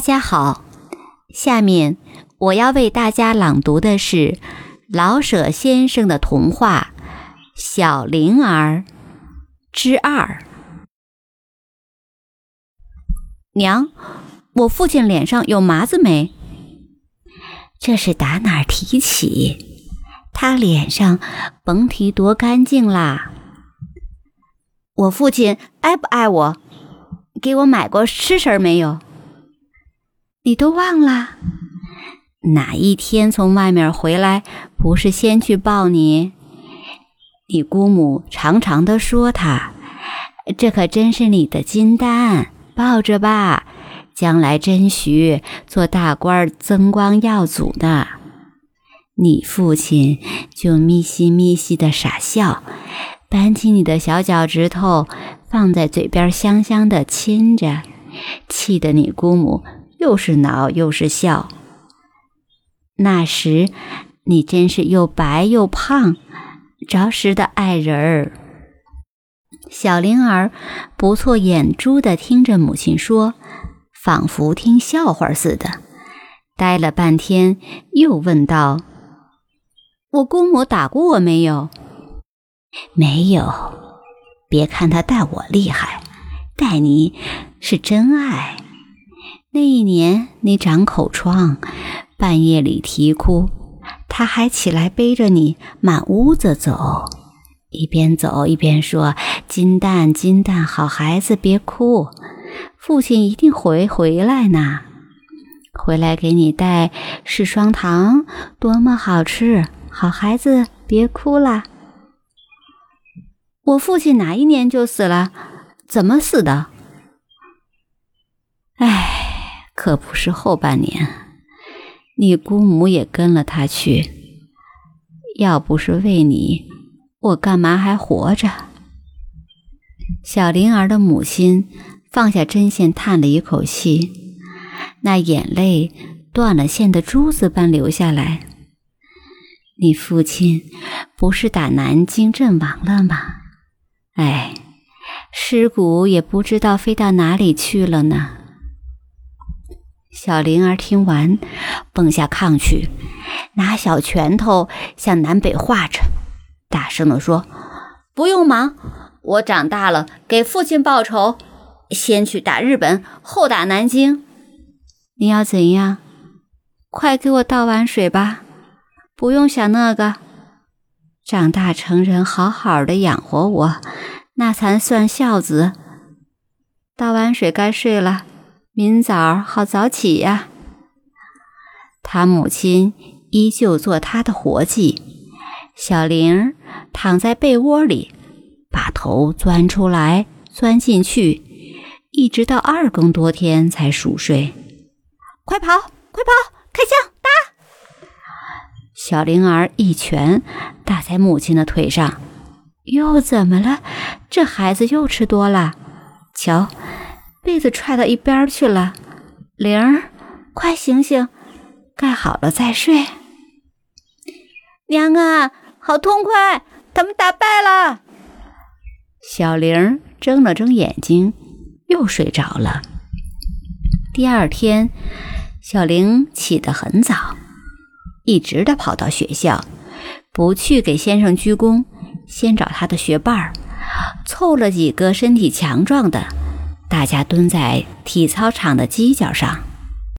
大家好，下面我要为大家朗读的是老舍先生的童话《小灵儿》之二。娘，我父亲脸上有麻子没？这是打哪儿提起？他脸上甭提多干净啦。我父亲爱不爱我？给我买过吃食没有？你都忘了？哪一天从外面回来，不是先去抱你？你姑母常常的说他，这可真是你的金丹，抱着吧，将来真许做大官，增光耀祖的。你父亲就咪西咪西的傻笑。扳起你的小脚趾头，放在嘴边，香香的亲着，气得你姑母又是恼又是笑。那时你真是又白又胖，着实的爱人儿。小灵儿不错眼珠的听着母亲说，仿佛听笑话似的，呆了半天，又问道：“我姑母打过我没有？”没有，别看他待我厉害，待你是真爱。那一年你长口疮，半夜里啼哭，他还起来背着你满屋子走，一边走一边说：“金蛋，金蛋，好孩子，别哭，父亲一定会回来呢。回来给你带是双糖，多么好吃！好孩子，别哭了。”我父亲哪一年就死了？怎么死的？哎，可不是后半年。你姑母也跟了他去。要不是为你，我干嘛还活着？小灵儿的母亲放下针线，叹了一口气，那眼泪断了线的珠子般流下来。你父亲不是打南京阵亡了吗？哎，尸骨也不知道飞到哪里去了呢。小灵儿听完，蹦下炕去，拿小拳头向南北画着，大声地说：“不用忙，我长大了给父亲报仇，先去打日本，后打南京。你要怎样？快给我倒碗水吧！不用想那个。”长大成人，好好的养活我，那才算孝子。倒完水该睡了，明早好早起呀。他母亲依旧做他的活计，小玲躺在被窝里，把头钻出来，钻进去，一直到二更多天才熟睡。快跑，快跑，开枪打！小玲儿一拳打在母亲的腿上，又怎么了？这孩子又吃多了。瞧，被子踹到一边去了。玲儿，快醒醒，盖好了再睡。娘啊，好痛快！他们打败了。小玲睁了睁眼睛，又睡着了。第二天，小玲起得很早。一直的跑到学校，不去给先生鞠躬，先找他的学伴儿，凑了几个身体强壮的，大家蹲在体操场的犄角上。